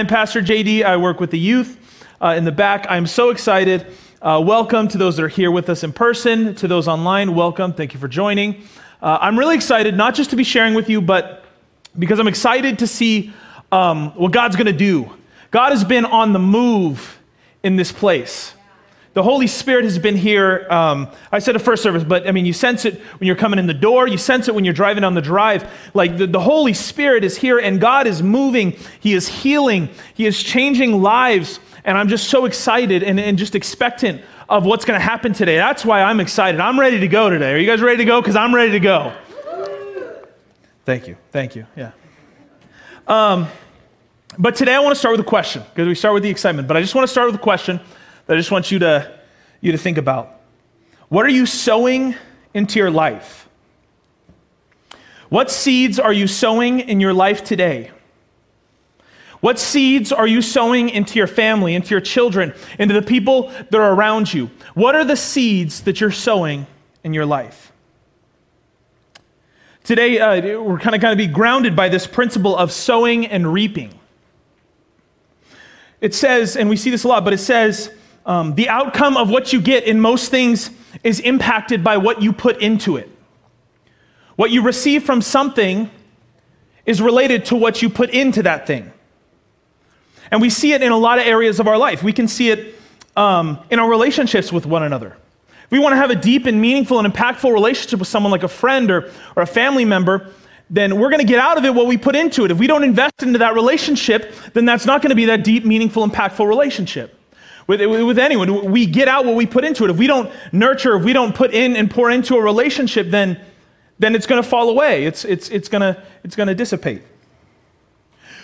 I'm Pastor JD. I work with the youth uh, in the back. I'm so excited. Uh, welcome to those that are here with us in person, to those online. Welcome. Thank you for joining. Uh, I'm really excited, not just to be sharing with you, but because I'm excited to see um, what God's going to do. God has been on the move in this place. The Holy Spirit has been here. Um, I said a first service, but I mean, you sense it when you're coming in the door. You sense it when you're driving on the drive. Like the, the Holy Spirit is here and God is moving. He is healing. He is changing lives. And I'm just so excited and, and just expectant of what's going to happen today. That's why I'm excited. I'm ready to go today. Are you guys ready to go? Because I'm ready to go. Thank you. Thank you. Yeah. Um, but today I want to start with a question because we start with the excitement. But I just want to start with a question that I just want you to, you to think about. What are you sowing into your life? What seeds are you sowing in your life today? What seeds are you sowing into your family, into your children, into the people that are around you? What are the seeds that you're sowing in your life? Today, uh, we're kind of going to be grounded by this principle of sowing and reaping. It says, and we see this a lot, but it says, um, the outcome of what you get in most things is impacted by what you put into it. What you receive from something is related to what you put into that thing. And we see it in a lot of areas of our life. We can see it um, in our relationships with one another. If we want to have a deep and meaningful and impactful relationship with someone like a friend or, or a family member, then we're going to get out of it what we put into it. If we don't invest into that relationship, then that's not going to be that deep, meaningful, impactful relationship with, with anyone. We get out what we put into it. If we don't nurture, if we don't put in and pour into a relationship, then, then it's going to fall away. It's, it's, it's going it's to dissipate.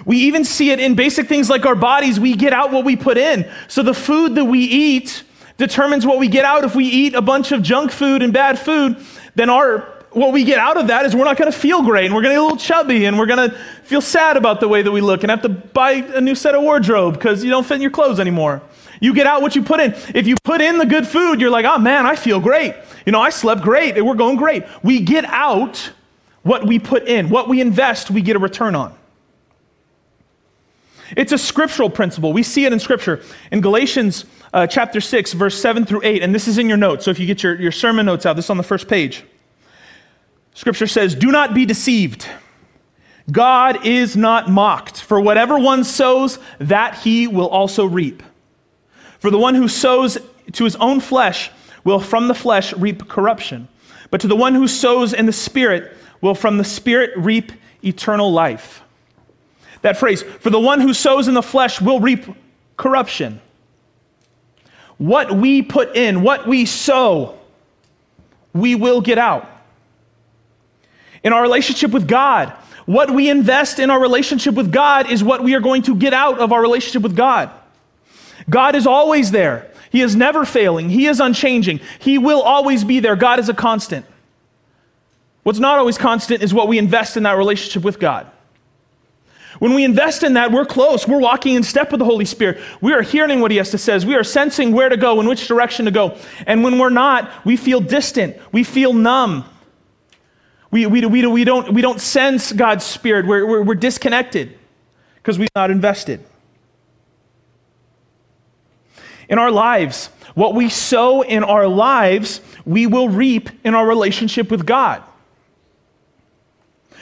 We even see it in basic things like our bodies. We get out what we put in. So the food that we eat determines what we get out. If we eat a bunch of junk food and bad food, then our what we get out of that is we're not going to feel great and we're going to get a little chubby and we're going to feel sad about the way that we look and have to buy a new set of wardrobe because you don't fit in your clothes anymore. You get out what you put in. If you put in the good food, you're like, oh man, I feel great. You know, I slept great. We're going great. We get out what we put in. What we invest, we get a return on. It's a scriptural principle. We see it in Scripture. In Galatians uh, chapter 6, verse 7 through 8, and this is in your notes. So if you get your, your sermon notes out, this is on the first page. Scripture says, Do not be deceived. God is not mocked. For whatever one sows, that he will also reap. For the one who sows to his own flesh will from the flesh reap corruption, but to the one who sows in the Spirit will from the Spirit reap eternal life. That phrase, for the one who sows in the flesh will reap corruption. What we put in, what we sow, we will get out. In our relationship with God, what we invest in our relationship with God is what we are going to get out of our relationship with God. God is always there. He is never failing. He is unchanging. He will always be there. God is a constant. What's not always constant is what we invest in that relationship with God. When we invest in that, we're close. We're walking in step with the Holy Spirit. We are hearing what He has to say. We are sensing where to go and which direction to go. And when we're not, we feel distant. We feel numb. We, we, we, we, don't, we don't sense God's Spirit. We're, we're, we're disconnected because we're not invested in our lives. What we sow in our lives, we will reap in our relationship with God.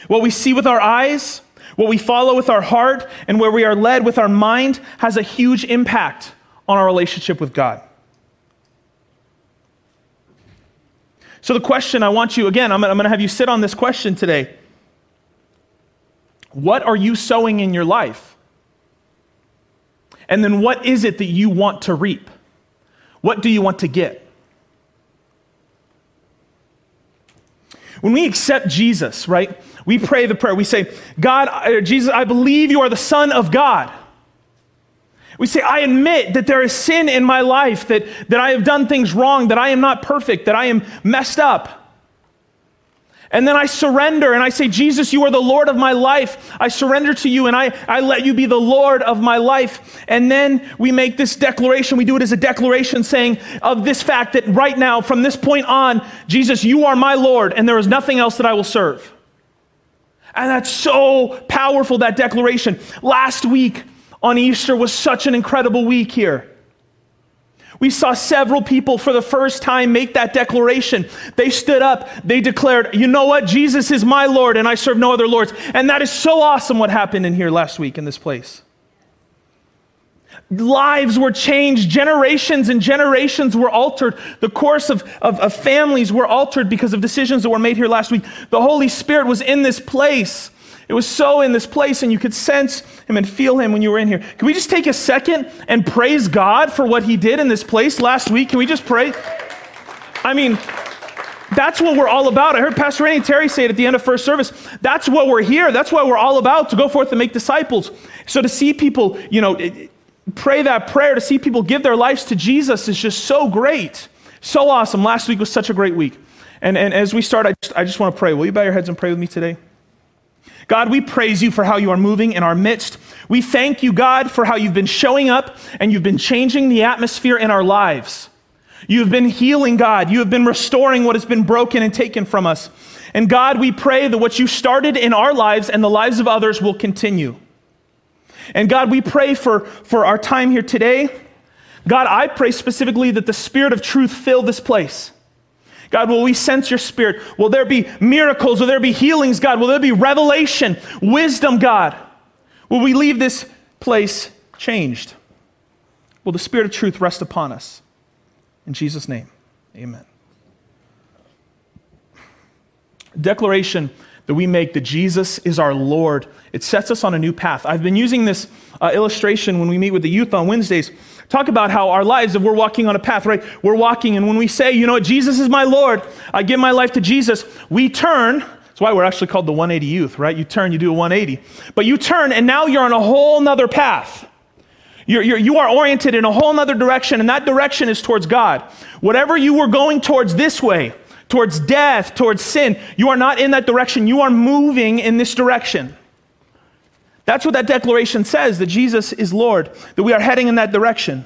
What we see with our eyes, what we follow with our heart, and where we are led with our mind has a huge impact on our relationship with God. So, the question I want you, again, I'm, I'm going to have you sit on this question today. What are you sowing in your life? And then what is it that you want to reap? What do you want to get? When we accept Jesus, right, we pray the prayer. We say, God, Jesus, I believe you are the Son of God. We say, I admit that there is sin in my life, that, that I have done things wrong, that I am not perfect, that I am messed up. And then I surrender and I say, Jesus, you are the Lord of my life. I surrender to you and I, I let you be the Lord of my life. And then we make this declaration. We do it as a declaration saying of this fact that right now, from this point on, Jesus, you are my Lord and there is nothing else that I will serve. And that's so powerful, that declaration. Last week, on Easter was such an incredible week here. We saw several people for the first time make that declaration. They stood up, they declared, You know what? Jesus is my Lord, and I serve no other Lords. And that is so awesome what happened in here last week in this place. Lives were changed, generations and generations were altered. The course of, of, of families were altered because of decisions that were made here last week. The Holy Spirit was in this place. It was so in this place, and you could sense him and feel him when you were in here. Can we just take a second and praise God for what he did in this place last week? Can we just pray? I mean, that's what we're all about. I heard Pastor Randy Terry say it at the end of first service. That's what we're here. That's what we're all about to go forth and make disciples. So to see people, you know, pray that prayer, to see people give their lives to Jesus is just so great. So awesome. Last week was such a great week. And, and as we start, I just, I just want to pray. Will you bow your heads and pray with me today? God, we praise you for how you are moving in our midst. We thank you, God, for how you've been showing up and you've been changing the atmosphere in our lives. You've been healing, God. You have been restoring what has been broken and taken from us. And God, we pray that what you started in our lives and the lives of others will continue. And God, we pray for, for our time here today. God, I pray specifically that the Spirit of truth fill this place. God, will we sense your spirit? Will there be miracles? Will there be healings, God? Will there be revelation, wisdom, God? Will we leave this place changed? Will the spirit of truth rest upon us? In Jesus' name, amen. Declaration that we make that Jesus is our Lord. It sets us on a new path. I've been using this uh, illustration when we meet with the youth on Wednesdays talk about how our lives, if we're walking on a path, right? We're walking, and when we say, you know what, Jesus is my Lord, I give my life to Jesus, we turn. That's why we're actually called the 180 youth, right? You turn, you do a 180. But you turn, and now you're on a whole nother path. You're, you're, you are oriented in a whole nother direction, and that direction is towards God. Whatever you were going towards this way, towards death, towards sin, you are not in that direction. You are moving in this direction. That's what that declaration says that Jesus is Lord, that we are heading in that direction.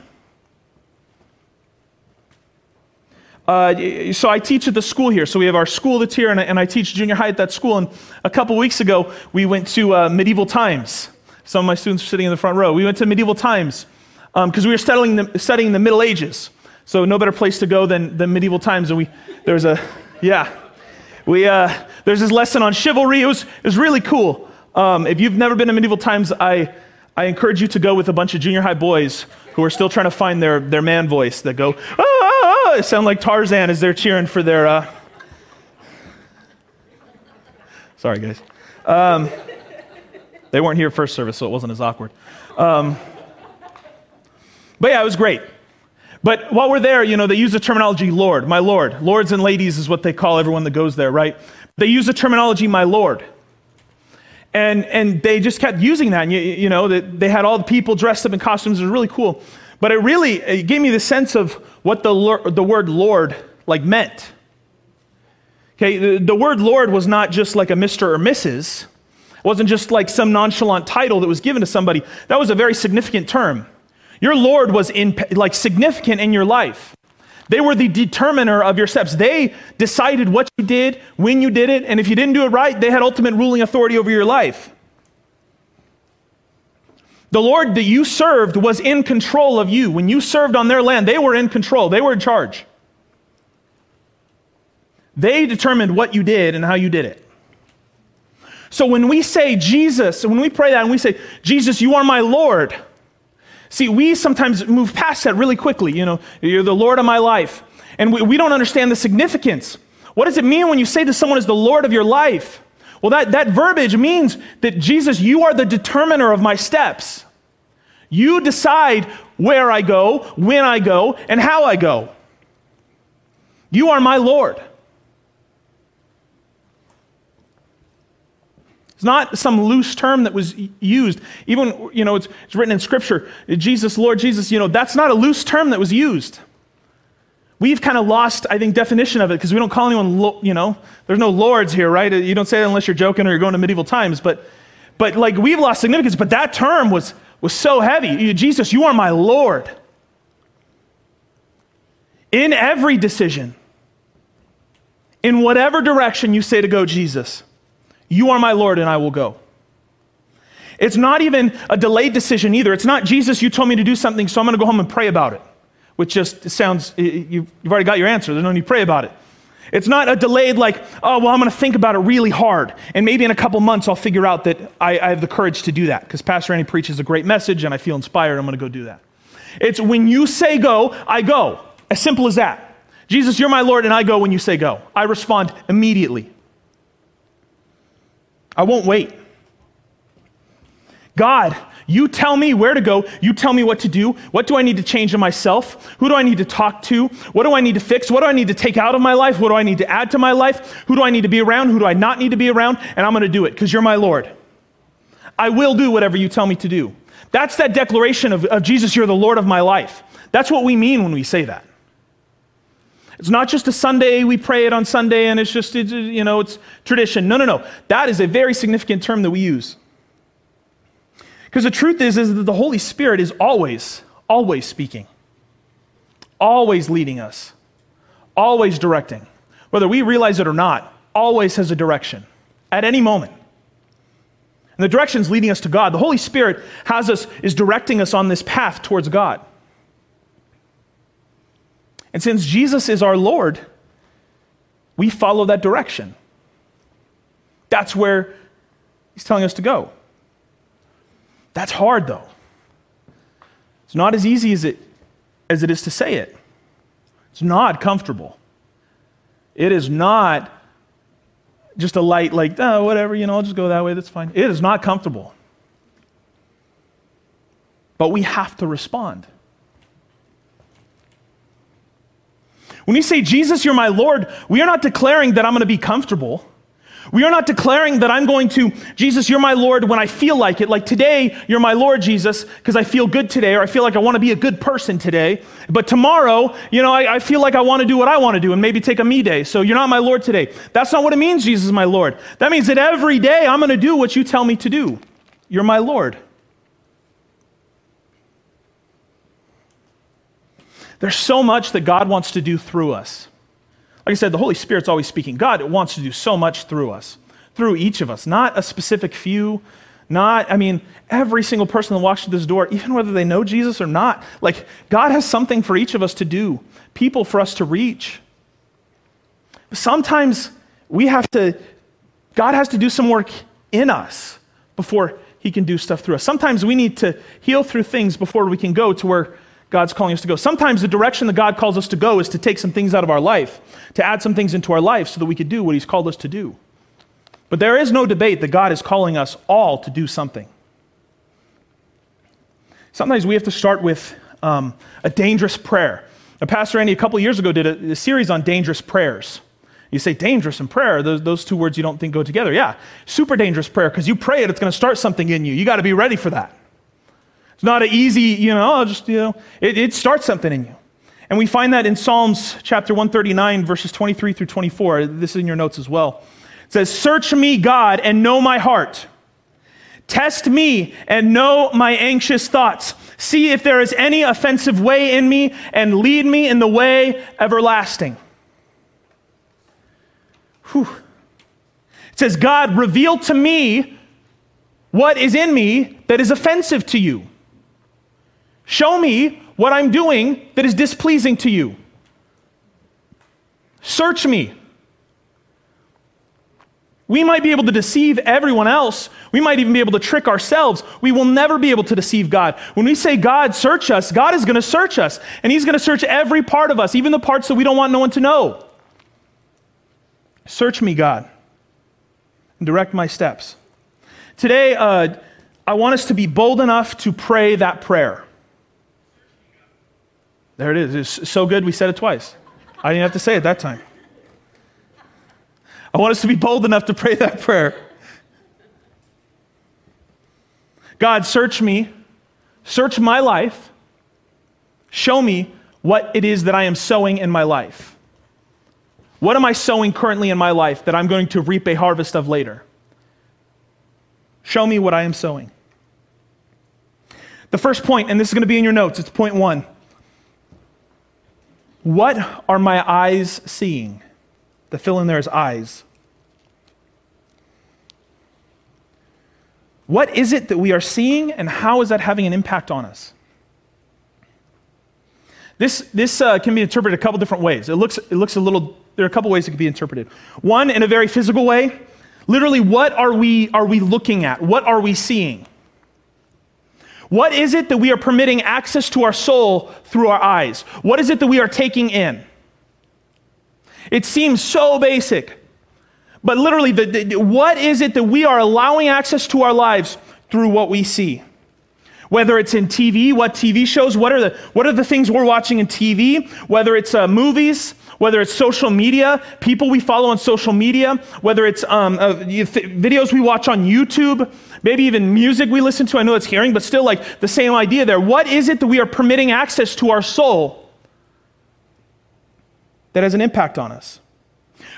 Uh, so I teach at the school here. So we have our school that's here, and I, and I teach junior high at that school. And a couple weeks ago, we went to uh, medieval times. Some of my students are sitting in the front row. We went to medieval times because um, we were studying the, studying the Middle Ages. So no better place to go than, than medieval times. And we there was a yeah, we uh, there's this lesson on chivalry. It was it was really cool. Um, if you've never been to medieval times, I, I encourage you to go with a bunch of junior high boys who are still trying to find their, their man voice that go, ah, ah, ah, sound like Tarzan as they're cheering for their. Uh... Sorry, guys. Um, they weren't here first service, so it wasn't as awkward. Um, but yeah, it was great. But while we're there, you know, they use the terminology Lord, my Lord. Lords and ladies is what they call everyone that goes there, right? They use the terminology my Lord. And, and they just kept using that. And you, you know, that they had all the people dressed up in costumes. It was really cool. But it really it gave me the sense of what the, the word Lord like meant. Okay, the, the word Lord was not just like a Mr. or Mrs. It wasn't just like some nonchalant title that was given to somebody. That was a very significant term. Your Lord was in, like significant in your life. They were the determiner of your steps. They decided what you did, when you did it, and if you didn't do it right, they had ultimate ruling authority over your life. The Lord that you served was in control of you. When you served on their land, they were in control, they were in charge. They determined what you did and how you did it. So when we say Jesus, when we pray that and we say, Jesus, you are my Lord, See, we sometimes move past that really quickly. You know, you're the Lord of my life. And we, we don't understand the significance. What does it mean when you say to someone is the Lord of your life? Well, that, that verbiage means that Jesus, you are the determiner of my steps. You decide where I go, when I go, and how I go. You are my Lord. It's not some loose term that was used. Even, you know, it's, it's written in Scripture, Jesus, Lord Jesus, you know, that's not a loose term that was used. We've kind of lost, I think, definition of it because we don't call anyone, you know, there's no lords here, right? You don't say that unless you're joking or you're going to medieval times. But, but like, we've lost significance. But that term was, was so heavy. Jesus, you are my Lord. In every decision, in whatever direction you say to go, Jesus, you are my Lord, and I will go. It's not even a delayed decision either. It's not, Jesus, you told me to do something, so I'm going to go home and pray about it, which just sounds, you've already got your answer. There's no need to pray about it. It's not a delayed, like, oh, well, I'm going to think about it really hard. And maybe in a couple months, I'll figure out that I, I have the courage to do that because Pastor Andy preaches a great message and I feel inspired. I'm going to go do that. It's when you say go, I go. As simple as that. Jesus, you're my Lord, and I go when you say go. I respond immediately. I won't wait. God, you tell me where to go. You tell me what to do. What do I need to change in myself? Who do I need to talk to? What do I need to fix? What do I need to take out of my life? What do I need to add to my life? Who do I need to be around? Who do I not need to be around? And I'm going to do it because you're my Lord. I will do whatever you tell me to do. That's that declaration of, of Jesus, you're the Lord of my life. That's what we mean when we say that. It's not just a Sunday, we pray it on Sunday and it's just, you know, it's tradition. No, no, no. That is a very significant term that we use. Because the truth is, is that the Holy Spirit is always, always speaking, always leading us, always directing. Whether we realize it or not, always has a direction at any moment. And the direction is leading us to God. The Holy Spirit has us, is directing us on this path towards God. And since Jesus is our Lord, we follow that direction. That's where He's telling us to go. That's hard, though. It's not as easy as it, as it is to say it. It's not comfortable. It is not just a light, like, oh, whatever, you know, I'll just go that way, that's fine. It is not comfortable. But we have to respond. When you say, Jesus, you're my Lord, we are not declaring that I'm going to be comfortable. We are not declaring that I'm going to, Jesus, you're my Lord when I feel like it. Like today, you're my Lord, Jesus, because I feel good today, or I feel like I want to be a good person today. But tomorrow, you know, I, I feel like I want to do what I want to do and maybe take a me day. So you're not my Lord today. That's not what it means, Jesus my Lord. That means that every day I'm going to do what you tell me to do. You're my Lord. There's so much that God wants to do through us. Like I said, the Holy Spirit's always speaking. God wants to do so much through us, through each of us, not a specific few, not, I mean, every single person that walks through this door, even whether they know Jesus or not, like, God has something for each of us to do, people for us to reach. But Sometimes we have to, God has to do some work in us before He can do stuff through us. Sometimes we need to heal through things before we can go to where God's calling us to go. Sometimes the direction that God calls us to go is to take some things out of our life, to add some things into our life so that we could do what He's called us to do. But there is no debate that God is calling us all to do something. Sometimes we have to start with um, a dangerous prayer. Now, Pastor Andy, a couple years ago, did a, a, series on dangerous prayers. You say dangerous and prayer, those, those two words you don't think go together. Yeah, super dangerous prayer because you pray it, it's going to start something in you. You got to be ready for that. It's not an easy, you know, I'll just, you know, it, it starts something in you. And we find that in Psalms chapter 139, verses 23 through 24. This is in your notes as well. It says, Search me, God, and know my heart. Test me and know my anxious thoughts. See if there is any offensive way in me, and lead me in the way everlasting. Whew. It says, God, reveal to me what is in me that is offensive to you. Show me what I'm doing that is displeasing to you. Search me. We might be able to deceive everyone else. We might even be able to trick ourselves. We will never be able to deceive God. When we say, God, search us, God is going to search us. And He's going to search every part of us, even the parts that we don't want no one to know. Search me, God, and direct my steps. Today, uh, I want us to be bold enough to pray that prayer. There it is. It's so good we said it twice. I didn't have to say it that time. I want us to be bold enough to pray that prayer. God, search me, search my life, show me what it is that I am sowing in my life. What am I sowing currently in my life that I'm going to reap a harvest of later? Show me what I am sowing. The first point, and this is going to be in your notes, it's point one. What are my eyes seeing? The fill in there is eyes. What is it that we are seeing, and how is that having an impact on us? This, this uh, can be interpreted a couple different ways. It looks, it looks a little, there are a couple ways it can be interpreted. One, in a very physical way. Literally, what are we, are we looking at? What are we seeing? What is it that we are permitting access to our soul through our eyes? What is it that we are taking in? It seems so basic, but literally, the, the, what is it that we are allowing access to our lives through what we see? Whether it's in TV, what TV shows, what are the, what are the things we're watching in TV? Whether it's uh, movies, whether it's social media, people we follow on social media, whether it's um, uh, videos we watch on YouTube, maybe even music we listen to. I know it's hearing, but still, like the same idea there. What is it that we are permitting access to our soul that has an impact on us?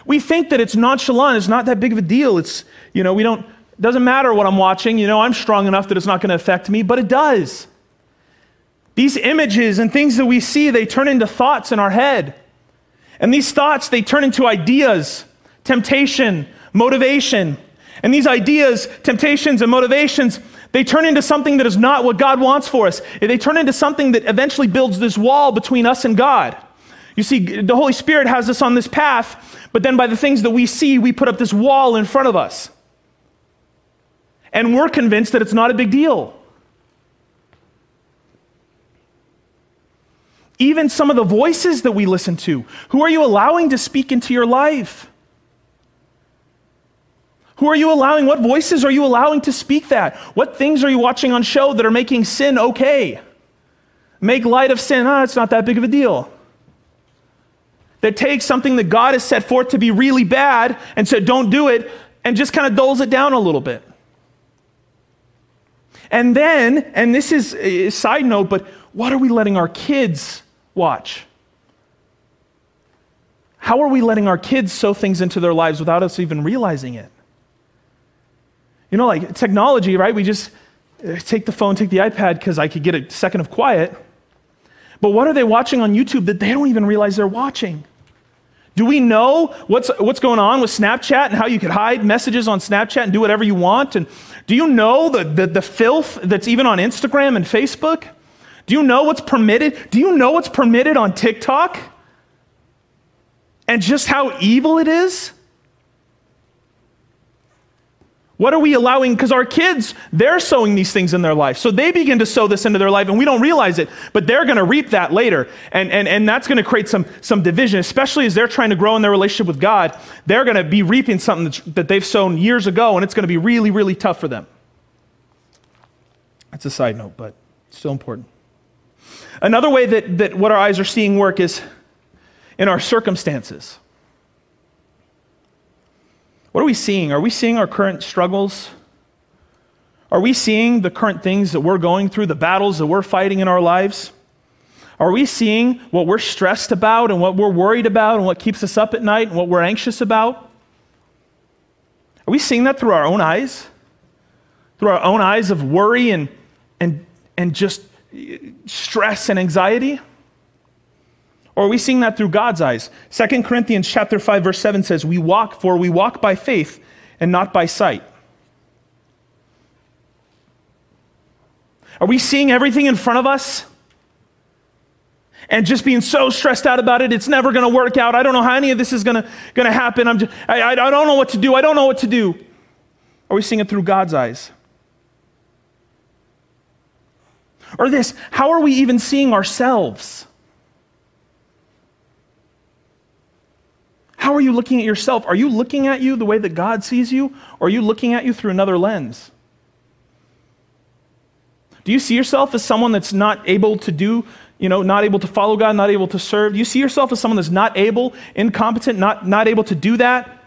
We think that it's nonchalant, it's not that big of a deal. It's, you know, we don't, doesn't matter what I'm watching. You know, I'm strong enough that it's not going to affect me, but it does. These images and things that we see, they turn into thoughts in our head. And these thoughts, they turn into ideas, temptation, motivation. And these ideas, temptations, and motivations, they turn into something that is not what God wants for us. They turn into something that eventually builds this wall between us and God. You see, the Holy Spirit has us on this path, but then by the things that we see, we put up this wall in front of us. And we're convinced that it's not a big deal. Even some of the voices that we listen to. Who are you allowing to speak into your life? Who are you allowing? What voices are you allowing to speak that? What things are you watching on show that are making sin okay? Make light of sin. Ah, it's not that big of a deal. That takes something that God has set forth to be really bad and said, don't do it, and just kind of doles it down a little bit. And then, and this is a side note, but what are we letting our kids Watch. How are we letting our kids sow things into their lives without us even realizing it? You know, like technology, right? We just uh, take the phone, take the iPad because I could get a second of quiet. But what are they watching on YouTube that they don't even realize they're watching? Do we know what's, what's going on with Snapchat and how you could hide messages on Snapchat and do whatever you want? And do you know the, the, the filth that's even on Instagram and Facebook? Do you know what's permitted? Do you know what's permitted on TikTok? And just how evil it is? What are we allowing? Because our kids, they're sowing these things in their life. So they begin to sow this into their life, and we don't realize it, but they're going to reap that later. And, and, and that's going to create some, some division, especially as they're trying to grow in their relationship with God. They're going to be reaping something that they've sown years ago, and it's going to be really, really tough for them. That's a side note, but still important. Another way that, that what our eyes are seeing work is in our circumstances. What are we seeing? Are we seeing our current struggles? Are we seeing the current things that we're going through, the battles that we're fighting in our lives? Are we seeing what we're stressed about and what we're worried about and what keeps us up at night and what we're anxious about? Are we seeing that through our own eyes? Through our own eyes of worry and, and, and just stress and anxiety? Or are we seeing that through God's eyes? 2 Corinthians chapter 5 verse 7 says, "We walk for we walk by faith and not by sight." Are we seeing everything in front of us? And just being so stressed out about it, it's never going to work out. I don't know how any of this is going to happen. I'm just, I, I, I don't know what to do. I don't know what to do. Are we seeing it through God's eyes? Or this, how are we even seeing ourselves? How are you looking at yourself? Are you looking at you the way that God sees you? Or are you looking at you through another lens? Do you see yourself as someone that's not able to do, you know, not able to follow God, not able to serve? Do you see yourself as someone that's not able, incompetent, not, not able to do that?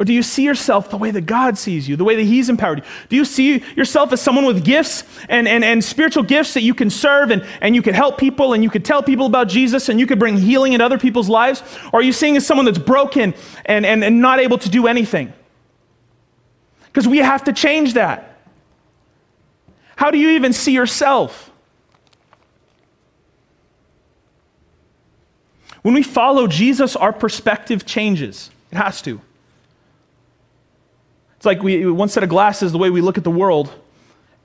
Or do you see yourself the way that God sees you, the way that He's empowered you? Do you see yourself as someone with gifts and, and, and spiritual gifts that you can serve and, and you can help people and you could tell people about Jesus and you could bring healing in other people's lives? Or are you seeing as someone that's broken and, and, and not able to do anything? Because we have to change that. How do you even see yourself? When we follow Jesus, our perspective changes. It has to. It's like we, one set of glasses, the way we look at the world,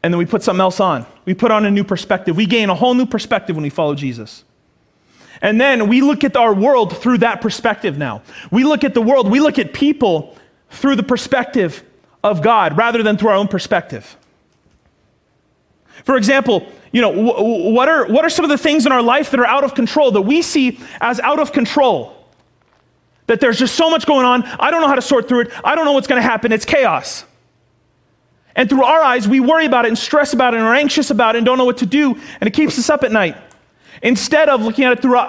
and then we put something else on. We put on a new perspective. We gain a whole new perspective when we follow Jesus. And then we look at our world through that perspective now. We look at the world, we look at people through the perspective of God rather than through our own perspective. For example, you know, what, are, what are some of the things in our life that are out of control that we see as out of control? That there's just so much going on. I don't know how to sort through it. I don't know what's going to happen. It's chaos. And through our eyes, we worry about it and stress about it and are anxious about it and don't know what to do, and it keeps us up at night. Instead of looking at it through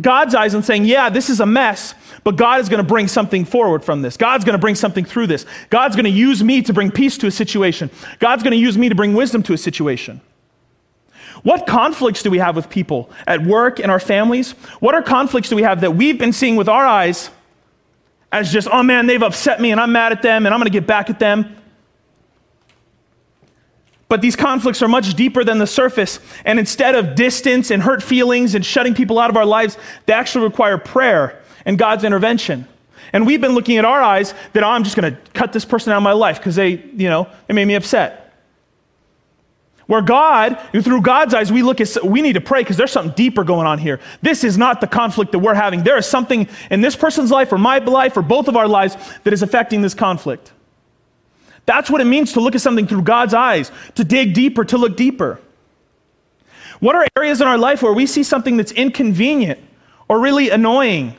God's eyes and saying, Yeah, this is a mess, but God is going to bring something forward from this. God's going to bring something through this. God's going to use me to bring peace to a situation. God's going to use me to bring wisdom to a situation. What conflicts do we have with people at work, in our families? What are conflicts do we have that we've been seeing with our eyes as just, oh man, they've upset me and I'm mad at them and I'm going to get back at them? But these conflicts are much deeper than the surface. And instead of distance and hurt feelings and shutting people out of our lives, they actually require prayer and God's intervention. And we've been looking at our eyes that oh, I'm just going to cut this person out of my life because they, you know, they made me upset. Where God, through God's eyes, we look at, we need to pray because there's something deeper going on here. This is not the conflict that we're having. There is something in this person's life or my life or both of our lives that is affecting this conflict. That's what it means to look at something through God's eyes, to dig deeper, to look deeper. What are areas in our life where we see something that's inconvenient or really annoying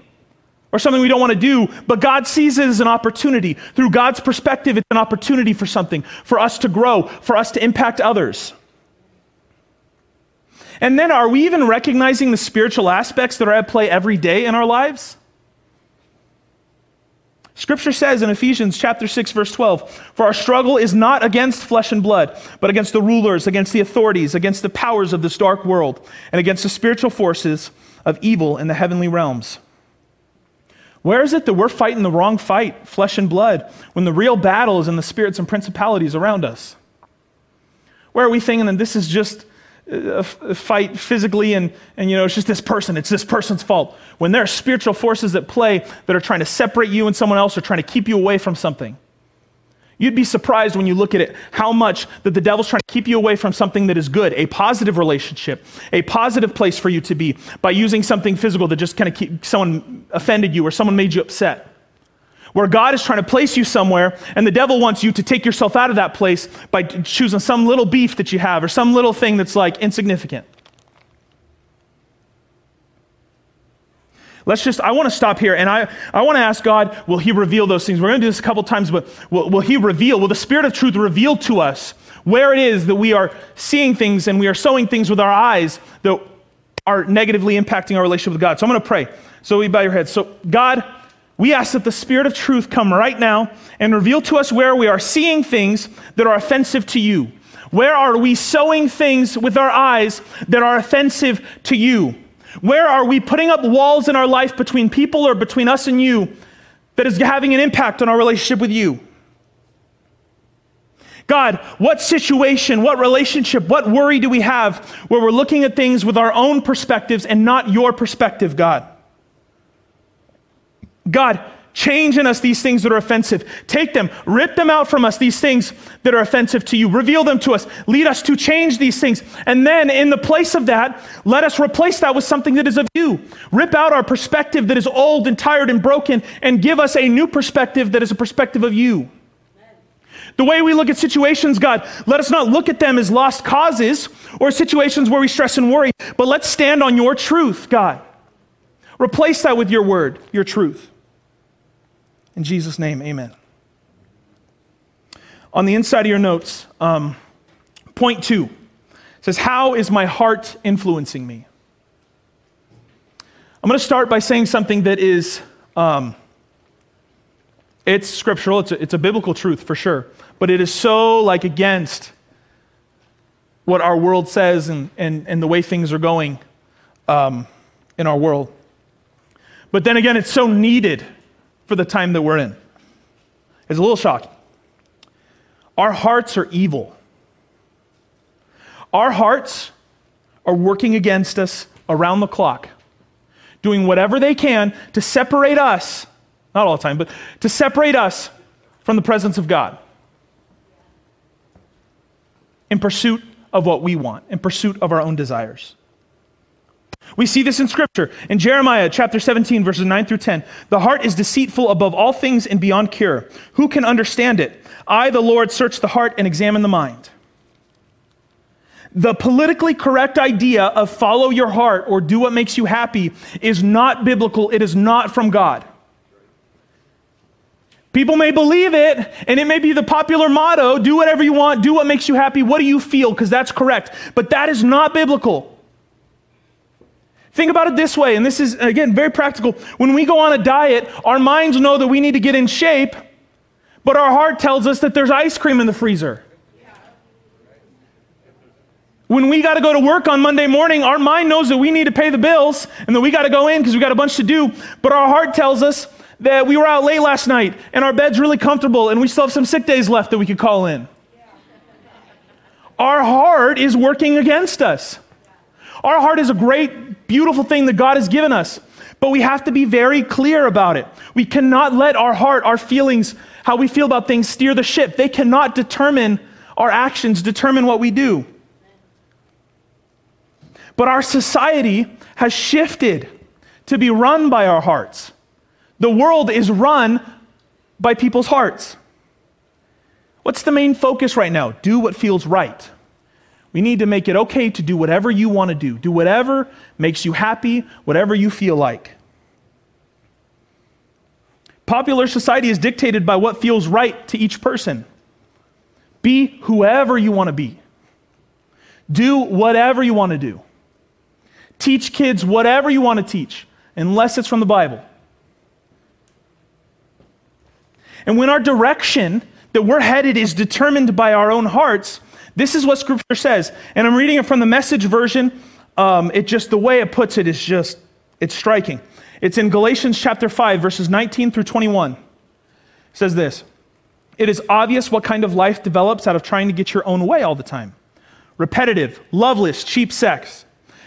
or something we don't want to do, but God sees it as an opportunity? Through God's perspective, it's an opportunity for something, for us to grow, for us to impact others. And then, are we even recognizing the spiritual aspects that are at play every day in our lives? Scripture says in Ephesians chapter 6 verse 12, "For our struggle is not against flesh and blood, but against the rulers, against the authorities, against the powers of this dark world, and against the spiritual forces of evil in the heavenly realms." Where is it that we're fighting the wrong fight, flesh and blood, when the real battle is in the spirits and principalities around us? Where are we thinking that this is just Uh, a uh, fight physically and, and you know it's just this person. It's this person's fault. When there are spiritual forces at play that are trying to separate you and someone else or trying to keep you away from something you'd be surprised when you look at it how much that the devil's trying to keep you away from something that is good a positive relationship a positive place for you to be by using something physical that just kind of keep someone offended you or someone made you upset where God is trying to place you somewhere, and the devil wants you to take yourself out of that place by choosing some little beef that you have or some little thing that's like insignificant. Let's just, I want to stop here and I, I want to ask God, will He reveal those things? We're going to do this a couple times, but will, will He reveal, will the Spirit of truth reveal to us where it is that we are seeing things and we are sowing things with our eyes that are negatively impacting our relationship with God? So I'm going to pray. So we bow your heads. So, God, we ask that the Spirit of truth come right now and reveal to us where we are seeing things that are offensive to you. Where are we sowing things with our eyes that are offensive to you? Where are we putting up walls in our life between people or between us and you that is having an impact on our relationship with you? God, what situation, what relationship, what worry do we have where we're looking at things with our own perspectives and not your perspective, God? God, change in us these things that are offensive. Take them, rip them out from us, these things that are offensive to you. Reveal them to us. Lead us to change these things. And then, in the place of that, let us replace that with something that is of you. Rip out our perspective that is old and tired and broken and give us a new perspective that is a perspective of you. The way we look at situations, God, let us not look at them as lost causes or situations where we stress and worry, but let's stand on your truth, God. Replace that with your word, your truth. In Jesus' name, amen. On the inside of your notes, um, point two says, How is my heart influencing me? I'm going to start by saying something that is, um, it's scriptural, it's a, it's a biblical truth for sure, but it is so like against what our world says and, and, and the way things are going um, in our world. But then again, it's so needed for the time that we're in. It's a little shocking. Our hearts are evil. Our hearts are working against us around the clock, doing whatever they can to separate us, not all the time, but to separate us from the presence of God in pursuit of what we want, in pursuit of our own desires. We see this in Scripture. In Jeremiah chapter 17, verses 9 through 10, the heart is deceitful above all things and beyond cure. Who can understand it? I, the Lord, search the heart and examine the mind. The politically correct idea of follow your heart or do what makes you happy is not biblical, it is not from God. People may believe it, and it may be the popular motto do whatever you want, do what makes you happy, what do you feel? Because that's correct. But that is not biblical. Think about it this way, and this is, again, very practical. When we go on a diet, our minds know that we need to get in shape, but our heart tells us that there's ice cream in the freezer. When we got to go to work on Monday morning, our mind knows that we need to pay the bills and that we got to go in because we got a bunch to do, but our heart tells us that we were out late last night and our bed's really comfortable and we still have some sick days left that we could call in. Our heart is working against us. Our heart is a great, beautiful thing that God has given us, but we have to be very clear about it. We cannot let our heart, our feelings, how we feel about things steer the ship. They cannot determine our actions, determine what we do. But our society has shifted to be run by our hearts. The world is run by people's hearts. What's the main focus right now? Do what feels right. We need to make it okay to do whatever you want to do. Do whatever makes you happy, whatever you feel like. Popular society is dictated by what feels right to each person. Be whoever you want to be. Do whatever you want to do. Teach kids whatever you want to teach, unless it's from the Bible. And when our direction that we're headed is determined by our own hearts, this is what Scripture says. And I'm reading it from the message version. Um, it just, the way it puts it is just, it's striking. It's in Galatians chapter 5, verses 19 through 21. It says this It is obvious what kind of life develops out of trying to get your own way all the time repetitive, loveless, cheap sex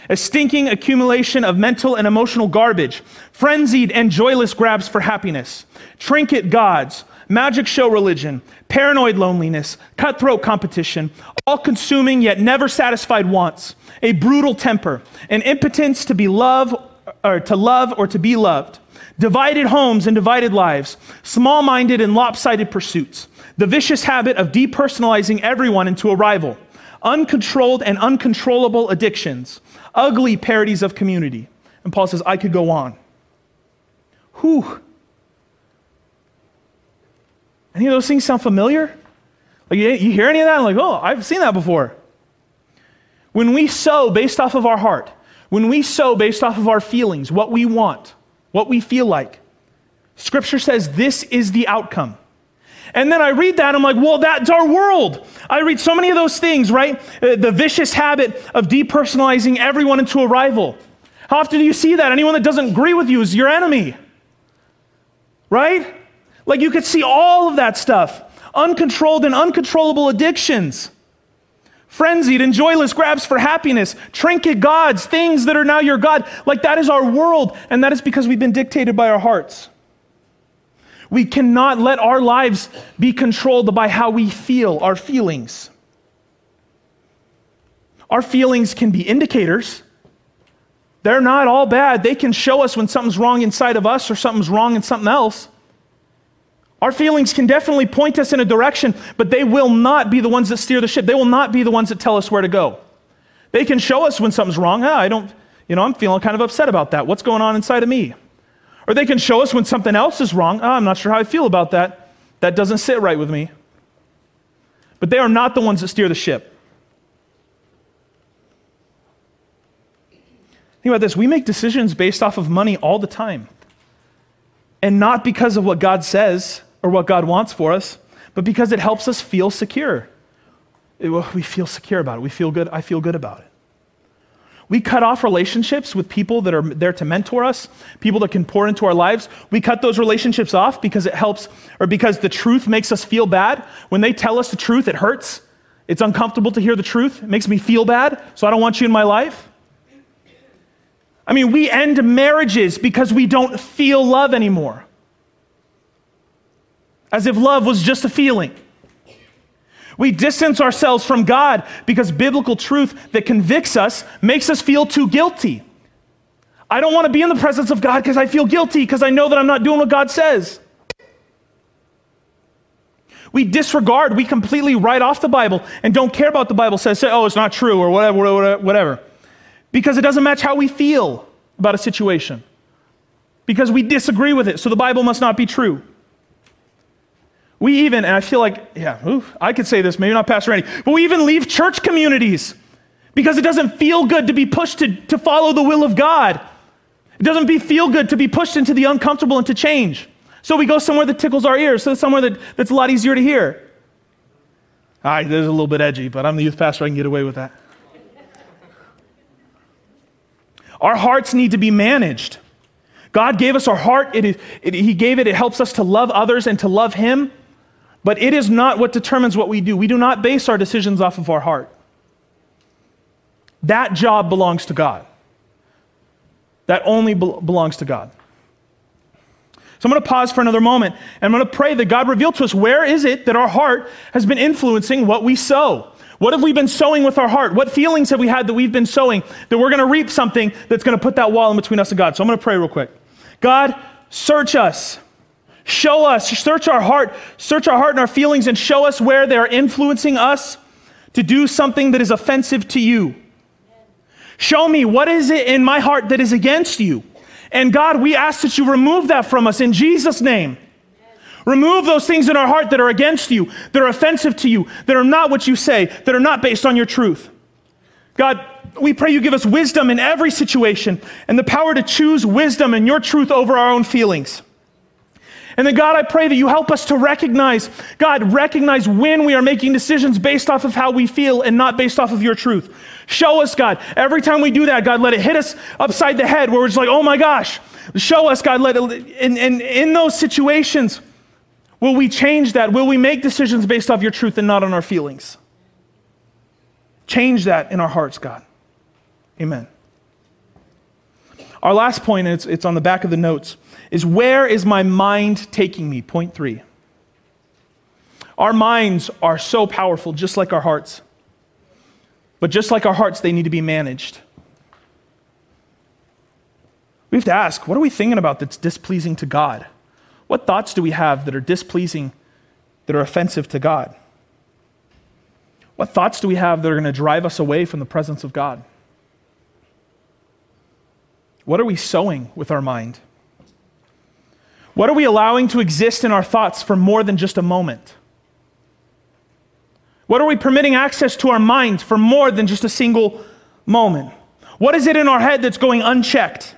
a stinking accumulation of mental and emotional garbage, frenzied and joyless grabs for happiness, trinket gods, magic show religion, paranoid loneliness, cutthroat competition, all consuming yet never satisfied wants, a brutal temper, an impotence to be love or to love or to be loved, divided homes and divided lives, small-minded and lopsided pursuits, the vicious habit of depersonalizing everyone into a rival, uncontrolled and uncontrollable addictions, ugly parodies of community. And Paul says, I could go on. Whew. Any of those things sound familiar? Like you, hear any of that? I'm like, oh, I've seen that before. When we sow based off of our heart, when we sow based off of our feelings, what we want, what we feel like, Scripture says this is the outcome. And then I read that, I'm like, well, that's our world. I read so many of those things, right? Uh, the vicious habit of depersonalizing everyone into a rival. How often do you see that? Anyone that doesn't agree with you is your enemy, right? Like you could see all of that stuff uncontrolled and uncontrollable addictions, frenzied and joyless grabs for happiness, trinket gods, things that are now your God. Like that is our world, and that is because we've been dictated by our hearts. We cannot let our lives be controlled by how we feel, our feelings. Our feelings can be indicators. They're not all bad. They can show us when something's wrong inside of us or something's wrong in something else. Our feelings can definitely point us in a direction, but they will not be the ones that steer the ship. They will not be the ones that tell us where to go. They can show us when something's wrong. Ah, I don't, you know, I'm feeling kind of upset about that. What's going on inside of me? Or they can show us when something else is wrong. Oh, I'm not sure how I feel about that. That doesn't sit right with me. But they are not the ones that steer the ship. Think about this we make decisions based off of money all the time. And not because of what God says or what God wants for us, but because it helps us feel secure. It, we feel secure about it. We feel good. I feel good about it. We cut off relationships with people that are there to mentor us, people that can pour into our lives. We cut those relationships off because it helps or because the truth makes us feel bad. When they tell us the truth, it hurts. It's uncomfortable to hear the truth. It makes me feel bad, so I don't want you in my life. I mean, we end marriages because we don't feel love anymore as if love was just a feeling. We distance ourselves from God because biblical truth that convicts us makes us feel too guilty. I don't want to be in the presence of God because I feel guilty because I know that I'm not doing what God says. We disregard, we completely write off the Bible and don't care about the Bible says, say, oh, it's not true or whatever, whatever, because it doesn't match how we feel about a situation. Because we disagree with it, so the Bible must not be true. We even, and I feel like, yeah, oof, I could say this, maybe not Pastor Randy, but we even leave church communities because it doesn't feel good to be pushed to, to follow the will of God. It doesn't be, feel good to be pushed into the uncomfortable and to change. So we go somewhere that tickles our ears, so somewhere that, that's a lot easier to hear. All right, this is a little bit edgy, but I'm the youth pastor, I can get away with that. Our hearts need to be managed. God gave us our heart, it, He gave it, it helps us to love others and to love Him, but it is not what determines what we do. We do not base our decisions off of our heart. That job belongs to God. That only be- belongs to God. So I'm going to pause for another moment and I'm going to pray that God reveal to us where is it that our heart has been influencing what we sow. What have we been sowing with our heart? What feelings have we had that we've been sowing that we're going to reap something that's going to put that wall in between us and God? So I'm going to pray real quick. God, search us. Show us, search our heart, search our heart and our feelings, and show us where they are influencing us to do something that is offensive to you. Show me what is it in my heart that is against you. And God, we ask that you remove that from us in Jesus' name. Remove those things in our heart that are against you, that are offensive to you, that are not what you say, that are not based on your truth. God, we pray you give us wisdom in every situation and the power to choose wisdom and your truth over our own feelings. And then, God, I pray that you help us to recognize, God, recognize when we are making decisions based off of how we feel and not based off of your truth. Show us, God. Every time we do that, God, let it hit us upside the head where we're just like, oh my gosh. Show us, God, let it, and, and in those situations, will we change that? Will we make decisions based off your truth and not on our feelings? Change that in our hearts, God. Amen. Our last point, it's, it's on the back of the notes, is where is my mind taking me? Point three. Our minds are so powerful, just like our hearts. But just like our hearts, they need to be managed. We have to ask what are we thinking about that's displeasing to God? What thoughts do we have that are displeasing, that are offensive to God? What thoughts do we have that are going to drive us away from the presence of God? What are we sowing with our mind? What are we allowing to exist in our thoughts for more than just a moment? What are we permitting access to our mind for more than just a single moment? What is it in our head that's going unchecked?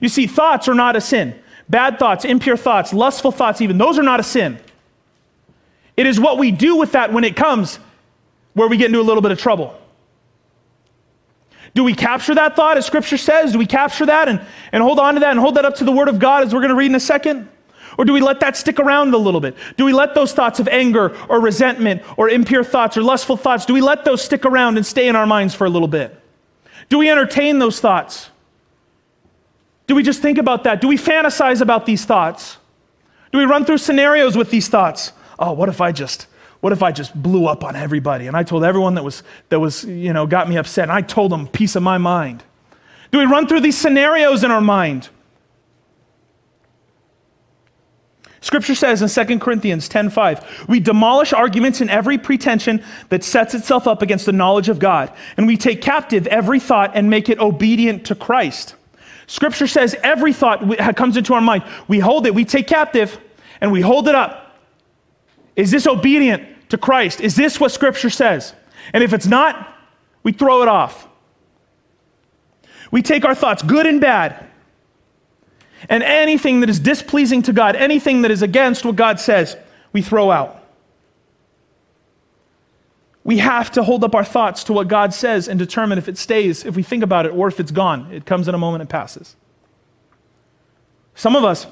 You see, thoughts are not a sin. Bad thoughts, impure thoughts, lustful thoughts, even, those are not a sin. It is what we do with that when it comes where we get into a little bit of trouble. Do we capture that thought as Scripture says? Do we capture that and, and hold on to that and hold that up to the Word of God as we're going to read in a second? Or do we let that stick around a little bit? Do we let those thoughts of anger or resentment or impure thoughts or lustful thoughts, do we let those stick around and stay in our minds for a little bit? Do we entertain those thoughts? Do we just think about that? Do we fantasize about these thoughts? Do we run through scenarios with these thoughts? Oh, what if I just what if I just blew up on everybody and I told everyone that was, that was, you know, got me upset and I told them piece of my mind? Do we run through these scenarios in our mind? Scripture says in 2 Corinthians 10:5, we demolish arguments and every pretension that sets itself up against the knowledge of God, and we take captive every thought and make it obedient to Christ. Scripture says every thought comes into our mind. We hold it, we take captive, and we hold it up. Is this obedient to Christ? Is this what Scripture says? And if it's not, we throw it off. We take our thoughts, good and bad, and anything that is displeasing to God, anything that is against what God says, we throw out. We have to hold up our thoughts to what God says and determine if it stays, if we think about it, or if it's gone. It comes in a moment and passes. Some of us,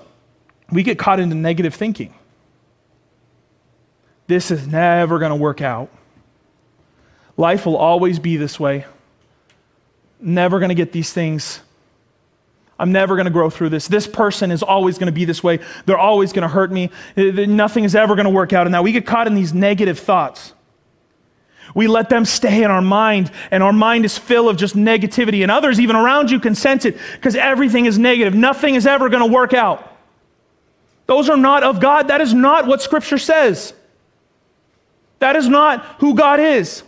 we get caught into negative thinking this is never going to work out. Life will always be this way. Never going to get these things. I'm never going to grow through this. This person is always going to be this way. They're always going to hurt me. Eh, nothing is ever going to work out. And now we get caught in these negative thoughts. We let them stay in our mind, and our mind is full of just negativity. And others, even around you, can sense it because everything is negative. Nothing is ever going to work out. Those are not of God. That is not what Scripture says. That is not who God is.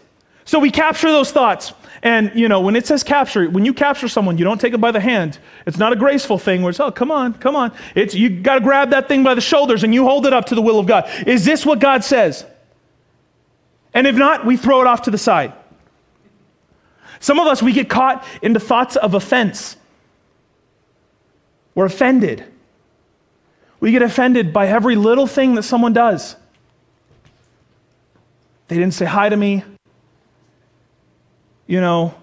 So we capture those thoughts. And, you know, when it says capture, when you capture someone, you don't take it by the hand. It's not a graceful thing where it's, oh, come on, come on. It's, you got to grab that thing by the shoulders and you hold it up to the will of God. Is this what God says? And if not, we throw it off to the side. Some of us, we get caught into thoughts of offense. We're offended. We get offended by every little thing that someone does. They didn't say hi to me. You know,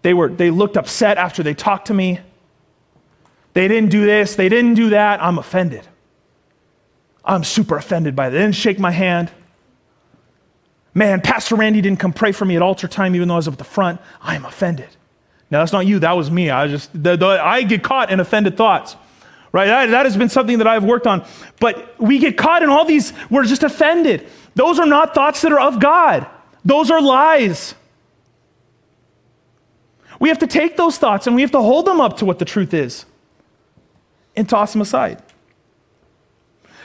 they, were, they looked upset after they talked to me. They didn't do this, they didn't do that. I'm offended. I'm super offended by it. They didn't shake my hand. Man, Pastor Randy didn't come pray for me at altar time, even though I was up at the front. I am offended. Now, that's not you, that was me. I just, the, the, I get caught in offended thoughts, right? That, that has been something that I've worked on. But we get caught in all these, we're just offended. Those are not thoughts that are of God, those are lies. We have to take those thoughts and we have to hold them up to what the truth is and toss them aside.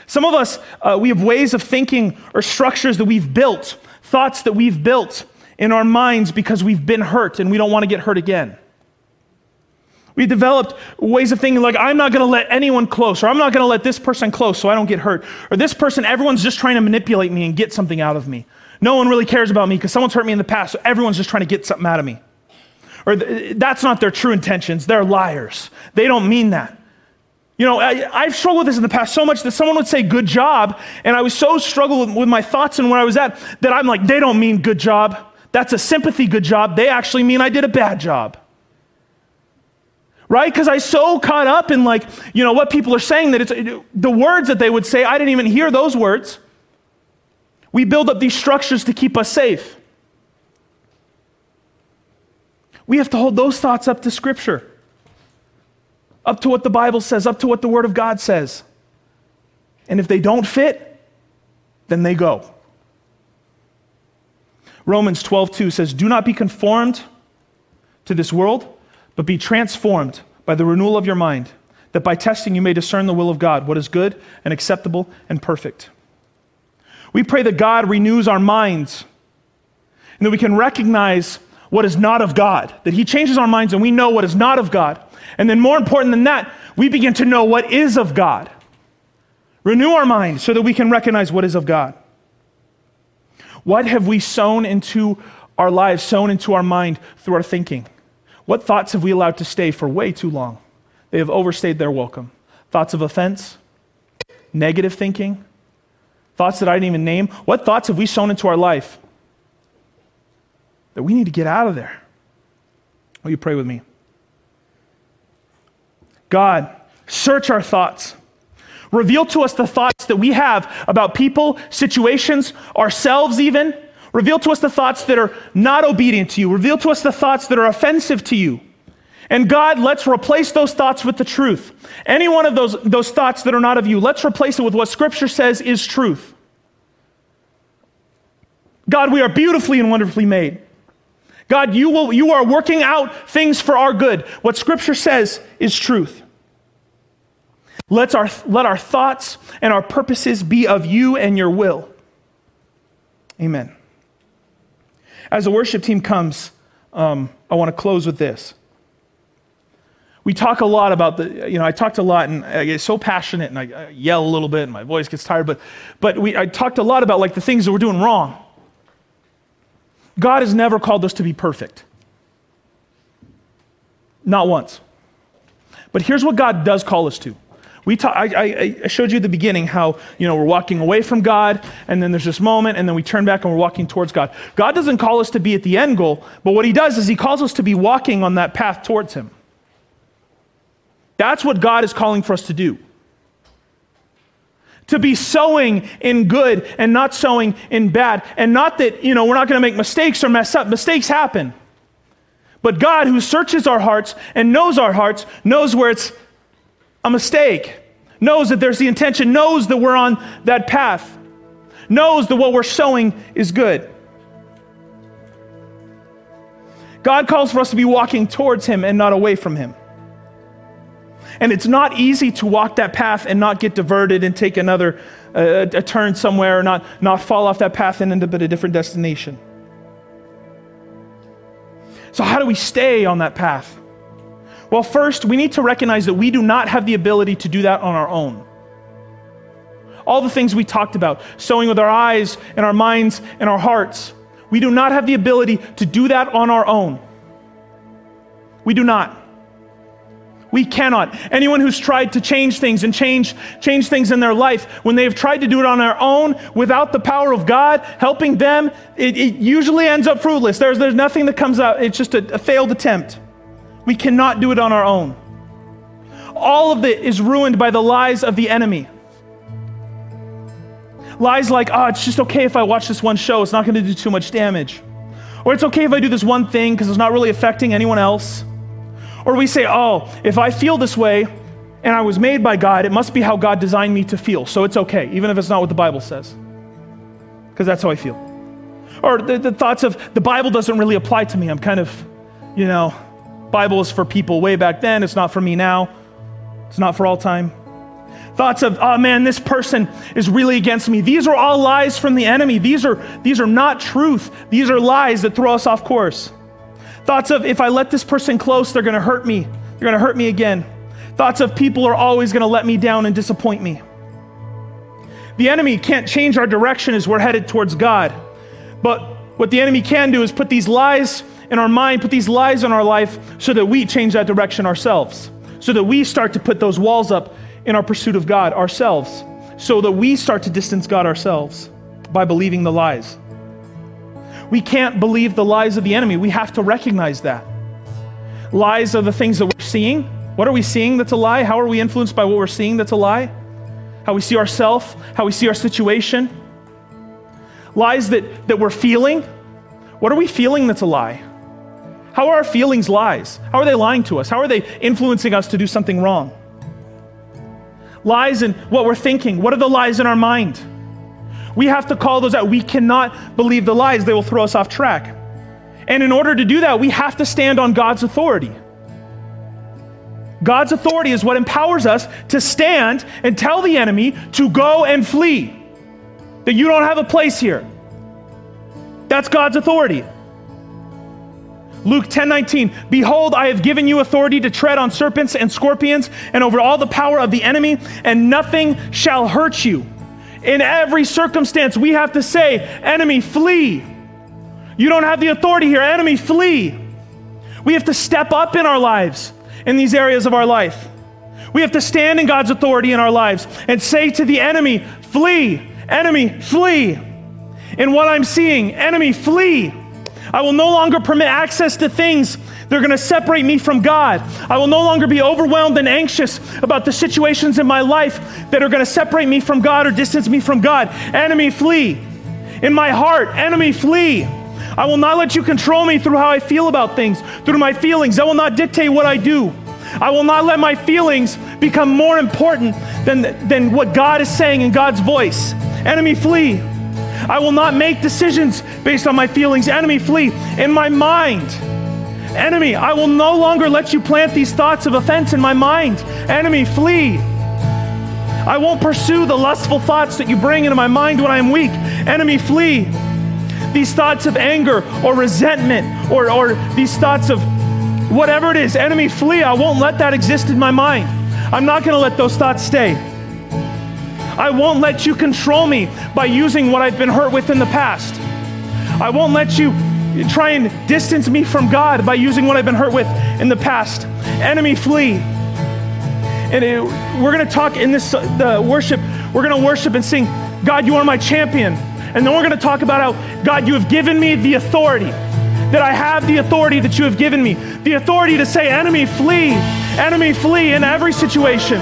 Some of us, uh, we have ways of thinking or structures that we've built thoughts that we've built in our minds because we've been hurt and we don't want to get hurt again. We developed ways of thinking like, I'm not going to let anyone close, or I'm not going to let this person close so I don't get hurt. Or this person, everyone's just trying to manipulate me and get something out of me. No one really cares about me because someone's hurt me in the past, so everyone's just trying to get something out of me. Or th- that's not their true intentions. They're liars. They don't mean that. You know, I, have struggled with this in the past so much that someone would say good job, and I was so struggled with, with my thoughts and where I was at that I'm like, they don't mean good job. That's a sympathy good job. They actually mean I did a bad job. Right? Because I so caught up in like, you know, what people are saying that it's the words that they would say, I didn't even hear those words. We build up these structures to keep us safe. We have to hold those thoughts up to Scripture up to what the Bible says, up to what the Word of God says. And if they don't fit, then they go. Romans 12:2 says, "Do not be conformed to this world, but be transformed by the renewal of your mind, that by testing you may discern the will of God, what is good and acceptable and perfect." We pray that God renews our minds and that we can recognize what is not of God, that He changes our minds and we know what is not of God, and then, more important than that, we begin to know what is of God. Renew our mind so that we can recognize what is of God. What have we sown into our lives, sown into our mind through our thinking? What thoughts have we allowed to stay for way too long? They have overstayed their welcome. Thoughts of offense, negative thinking, thoughts that I didn't even name. What thoughts have we sown into our life that we need to get out of there? Will you pray with me? God, search our thoughts. Reveal to us the thoughts that we have about people, situations, ourselves, even. Reveal to us the thoughts that are not obedient to you. Reveal to us the thoughts that are offensive to you. And God, let's replace those thoughts with the truth. Any one of those, those thoughts that are not of you, let's replace it with what Scripture says is truth. God, we are beautifully and wonderfully made. God, you, will, you are working out things for our good. What Scripture says is truth. Let's our, let our thoughts and our purposes be of you and your will. Amen. As the worship team comes, um, I want to close with this. We talk a lot about the, you know, I talked a lot and I get so passionate and I, I yell a little bit and my voice gets tired, but, but we, I talked a lot about like the things that we're doing wrong. God has never called us to be perfect. Not once. But here's what God does call us to. We talk, I, I, showed you the beginning how you know we're walking away from God, and then there's this moment, and then we turn back and we're walking towards God. God doesn't call us to be at the end goal, but what He does is He calls us to be walking on that path towards Him. That's what God is calling for us to do. To be sowing in good and not sowing in bad. And not that, you know, we're not going to make mistakes or mess up. Mistakes happen. But God, who searches our hearts and knows our hearts, knows where it's a mistake, knows that there's the intention, knows that we're on that path, knows that what we're sowing is good. God calls for us to be walking towards Him and not away from Him. And it's not easy to walk that path and not get diverted and take another uh, a turn somewhere, or not, not fall off that path and end up at a different destination. So, how do we stay on that path? Well, first, we need to recognize that we do not have the ability to do that on our own. All the things we talked about, sowing with our eyes and our minds and our hearts, we do not have the ability to do that on our own. We do not. We cannot. Anyone who's tried to change things and change, change things in their life, when they have tried to do it on their own without the power of God helping them, it, it usually ends up fruitless. There's, there's nothing that comes out, it's just a, a failed attempt. We cannot do it on our own. All of it is ruined by the lies of the enemy. Lies like, oh, it's just okay if I watch this one show, it's not going to do too much damage. Or it's okay if I do this one thing because it's not really affecting anyone else. Or we say, oh, if I feel this way and I was made by God, it must be how God designed me to feel. So it's okay, even if it's not what the Bible says. Because that's how I feel. Or the, the thoughts of the Bible doesn't really apply to me. I'm kind of, you know, Bible is for people way back then. It's not for me now. It's not for all time. Thoughts of, oh man, this person is really against me. These are all lies from the enemy. These are, these are not truth. These are lies that throw us off course. Thoughts of, if I let this person close, they're going to hurt me. They're going to hurt me again. Thoughts of, people are always going to let me down and disappoint me. The enemy can't change our direction as we're headed towards God. But what the enemy can do is put these lies in our mind, put these lies in our life so that we change that direction ourselves. So that we start to put those walls up in our pursuit of God ourselves. So that we start to distance God ourselves by believing the lies. We can't believe the lies of the enemy. We have to recognize that. Lies are the things that we're seeing. What are we seeing that's a lie? How are we influenced by what we're seeing that's a lie? How we see ourselves, how we see our situation. Lies that, that we're feeling. What are we feeling that's a lie? How are our feelings lies? How are they lying to us? How are they influencing us to do something wrong? Lies in what we're thinking. What are the lies in our mind? We have to call those out. We cannot believe the lies, they will throw us off track. And in order to do that, we have to stand on God's authority. God's authority is what empowers us to stand and tell the enemy to go and flee. That you don't have a place here. That's God's authority. Luke 10 19, behold, I have given you authority to tread on serpents and scorpions and over all the power of the enemy, and nothing shall hurt you. In every circumstance, we have to say, enemy, flee. You don't have the authority here. Enemy, flee. We have to step up in our lives in these areas of our life. We have to stand in God's authority in our lives and say to the enemy, flee. Enemy, flee. In what I'm seeing, enemy, flee. I will no longer permit access to things that are going to separate me from God. I will no longer be overwhelmed and anxious about the situations in my life that are going to separate me from God or distance me from God. Enemy, flee. In my heart, enemy, flee. I will not let you control me through how I feel about things, through my feelings. I will not dictate what I do. I will not let my feelings become more important than, than what God is saying in God's voice. Enemy, flee. I will not make decisions based on my feelings. Enemy, flee. In my mind, Enemy, I will no longer let you plant these thoughts of offense in my mind. Enemy, flee. I won't pursue the lustful thoughts that you bring into my mind when I am weak. Enemy, flee. These thoughts of anger or resentment or, or these thoughts of whatever it is, enemy, flee. I won't let that exist in my mind. I'm not going to let those thoughts stay. I won't let you control me by using what I've been hurt with in the past. I won't let you try and distance me from God by using what I've been hurt with in the past. Enemy, flee. And it, we're going to talk in this the worship. We're going to worship and sing, God, you are my champion. And then we're going to talk about how, God, you have given me the authority. That I have the authority that you have given me. The authority to say, enemy, flee. Enemy, flee in every situation.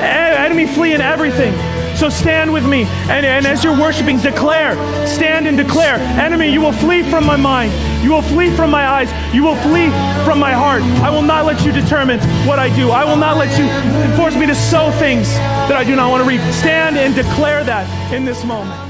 Enemy, flee in everything. So stand with me. And, and as you're worshiping, declare. Stand and declare. Enemy, you will flee from my mind. You will flee from my eyes. You will flee from my heart. I will not let you determine what I do. I will not let you force me to sow things that I do not want to reap. Stand and declare that in this moment.